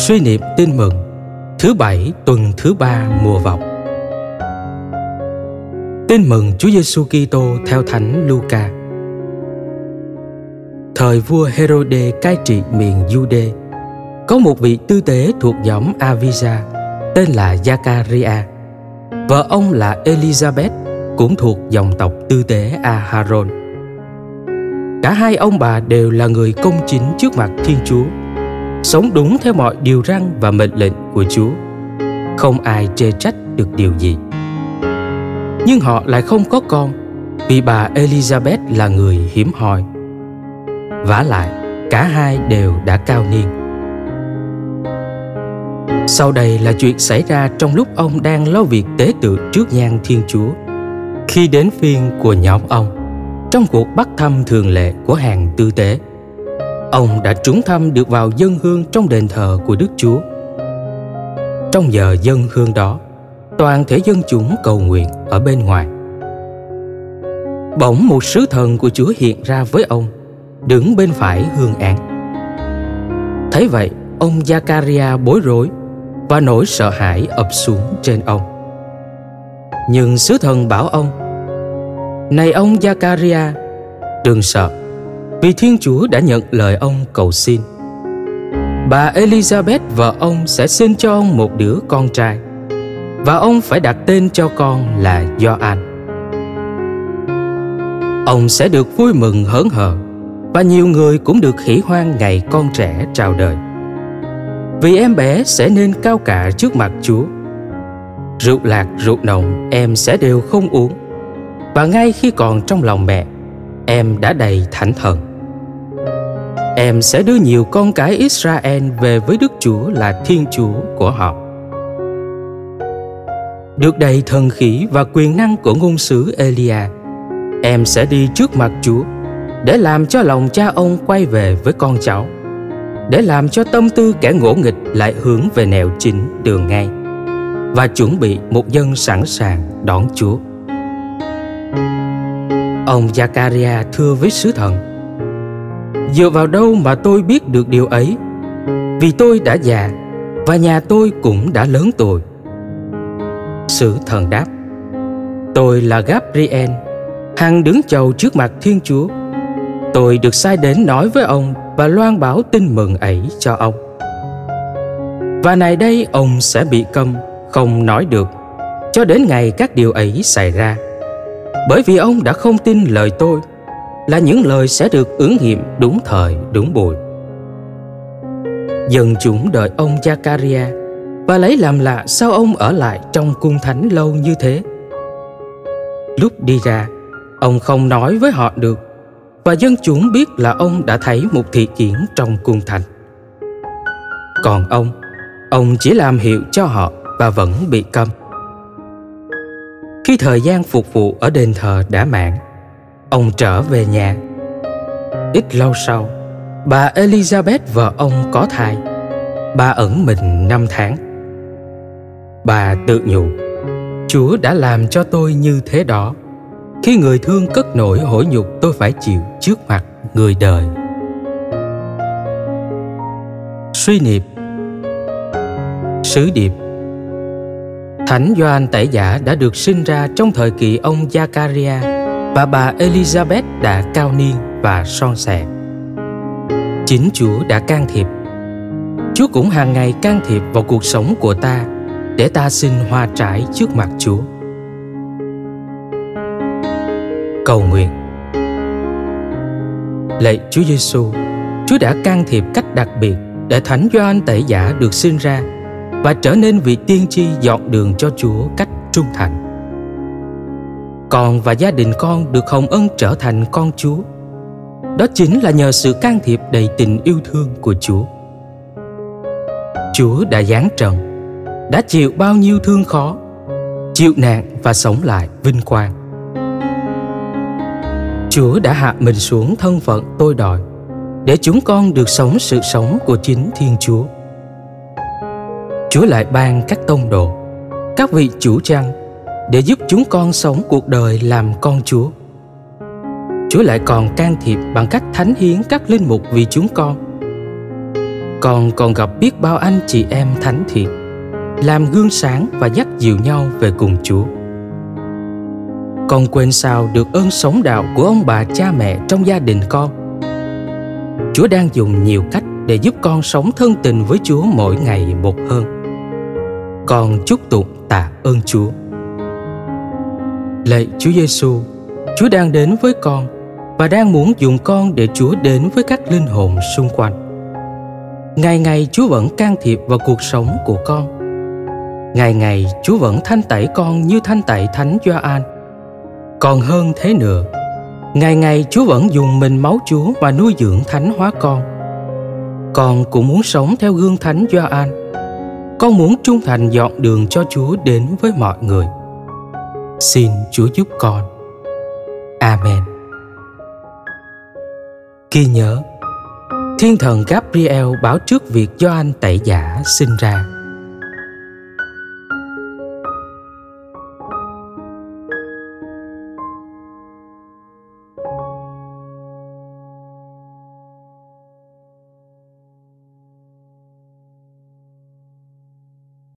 Suy niệm tin mừng Thứ bảy tuần thứ ba mùa vọng Tin mừng Chúa Giêsu Kitô theo Thánh Luca. Thời vua Herode cai trị miền Jude, có một vị tư tế thuộc nhóm Avisa tên là Zacharia. Vợ ông là Elizabeth cũng thuộc dòng tộc tư tế Aharon. Cả hai ông bà đều là người công chính trước mặt Thiên Chúa, sống đúng theo mọi điều răn và mệnh lệnh của Chúa. Không ai chê trách được điều gì. Nhưng họ lại không có con vì bà Elizabeth là người hiếm hoi. Vả lại, cả hai đều đã cao niên. Sau đây là chuyện xảy ra trong lúc ông đang lo việc tế tự trước nhan Thiên Chúa. Khi đến phiên của nhóm ông, trong cuộc bắt thăm thường lệ của hàng tư tế, ông đã trúng thăm được vào dân hương trong đền thờ của Đức Chúa. Trong giờ dân hương đó, toàn thể dân chúng cầu nguyện ở bên ngoài. Bỗng một sứ thần của Chúa hiện ra với ông, đứng bên phải hương án. Thấy vậy, ông Zakaria bối rối và nỗi sợ hãi ập xuống trên ông. Nhưng sứ thần bảo ông Này ông Zakaria Đừng sợ vì Thiên Chúa đã nhận lời ông cầu xin. Bà Elizabeth, vợ ông, sẽ sinh cho ông một đứa con trai, Và ông phải đặt tên cho con là Gioan. Ông sẽ được vui mừng hớn hở, Và nhiều người cũng được khỉ hoan ngày con trẻ chào đời. Vì em bé sẽ nên cao cả trước mặt Chúa. Rượu lạc, rượu nồng, em sẽ đều không uống, và ngay khi còn trong lòng mẹ, em đã đầy thánh thần em sẽ đưa nhiều con cái israel về với đức chúa là thiên chúa của họ được đầy thần khí và quyền năng của ngôn sứ elia, em sẽ đi trước mặt chúa để làm cho lòng cha ông quay về với con cháu, để làm cho tâm tư kẻ ngỗ nghịch lại hướng về nẻo chính đường ngay và chuẩn bị một dân sẵn sàng đón Chúa. Ông Zakaria thưa với sứ thần Dựa vào đâu mà tôi biết được điều ấy? Vì tôi đã già, Và nhà tôi cũng đã lớn tuổi. Sử thần đáp, Tôi là Gabriel, Hằng đứng chầu trước mặt Thiên Chúa. Tôi được sai đến nói với ông Và loan báo tin mừng ấy cho ông. Và này đây ông sẽ bị câm, không nói được, cho đến ngày các điều ấy xảy ra. Bởi vì ông đã không tin lời tôi là những lời sẽ được ứng nghiệm đúng thời đúng buổi. Dân chúng đợi ông Zakaria và lấy làm lạ sao ông ở lại trong cung thánh lâu như thế. Lúc đi ra ông không nói với họ được và dân chúng biết là ông đã thấy một thị kiến trong cung thánh. Còn ông ông chỉ làm hiệu cho họ và vẫn bị câm. Khi thời gian phục vụ ở đền thờ đã mãn, ông trở về nhà. Ít lâu sau, bà Elizabeth vợ ông có thai. Bà ẩn mình năm tháng. Bà tự nhủ, Chúa đã làm cho tôi như thế đó. Khi người thương cất nổi hổ nhục tôi phải chịu trước mặt người đời. Suy niệm Sứ điệp Thánh Gioan Tẩy Giả đã được sinh ra trong thời kỳ ông Zakaria và bà Elizabeth đã cao niên và son sẻ. Chính Chúa đã can thiệp. Chúa cũng hàng ngày can thiệp vào cuộc sống của ta để ta xin hoa trái trước mặt Chúa. Cầu nguyện Lạy Chúa Giêsu, Chúa đã can thiệp cách đặc biệt để Thánh Gioan Tẩy Giả được sinh ra và trở nên vị tiên tri dọn đường cho Chúa cách trung thành. Con và gia đình con được hồng ân trở thành con Chúa. Đó chính là nhờ sự can thiệp đầy tình yêu thương của Chúa. Chúa đã giáng trần, đã chịu bao nhiêu thương khó, chịu nạn và sống lại vinh quang. Chúa đã hạ mình xuống thân phận tôi đòi để chúng con được sống sự sống của chính Thiên Chúa. Chúa lại ban các tông đồ, các vị chủ trang để giúp chúng con sống cuộc đời làm con Chúa. Chúa lại còn can thiệp bằng cách thánh hiến các linh mục vì chúng con. con còn gặp biết bao anh chị em thánh thiện, làm gương sáng và dắt dìu nhau về cùng chúa con quên sao được ơn sống đạo của ông bà cha mẹ trong gia đình con chúa đang dùng nhiều cách để giúp con sống thân tình với chúa mỗi ngày một hơn con chúc tụng tạ ơn chúa lạy chúa giêsu chúa đang đến với con và đang muốn dùng con để chúa đến với các linh hồn xung quanh. Ngày ngày chúa vẫn can thiệp vào cuộc sống của con. Ngày ngày chúa vẫn thanh tẩy con như thanh tẩy thánh gioan. Còn hơn thế nữa, ngày ngày chúa vẫn dùng mình máu chúa và nuôi dưỡng thánh hóa con. Con cũng muốn sống theo gương thánh gioan. Con muốn trung thành dọn đường cho chúa đến với mọi người xin chúa giúp con. Amen. Ghi nhớ, thiên thần gabriel báo trước việc Gioan anh tẩy giả sinh ra.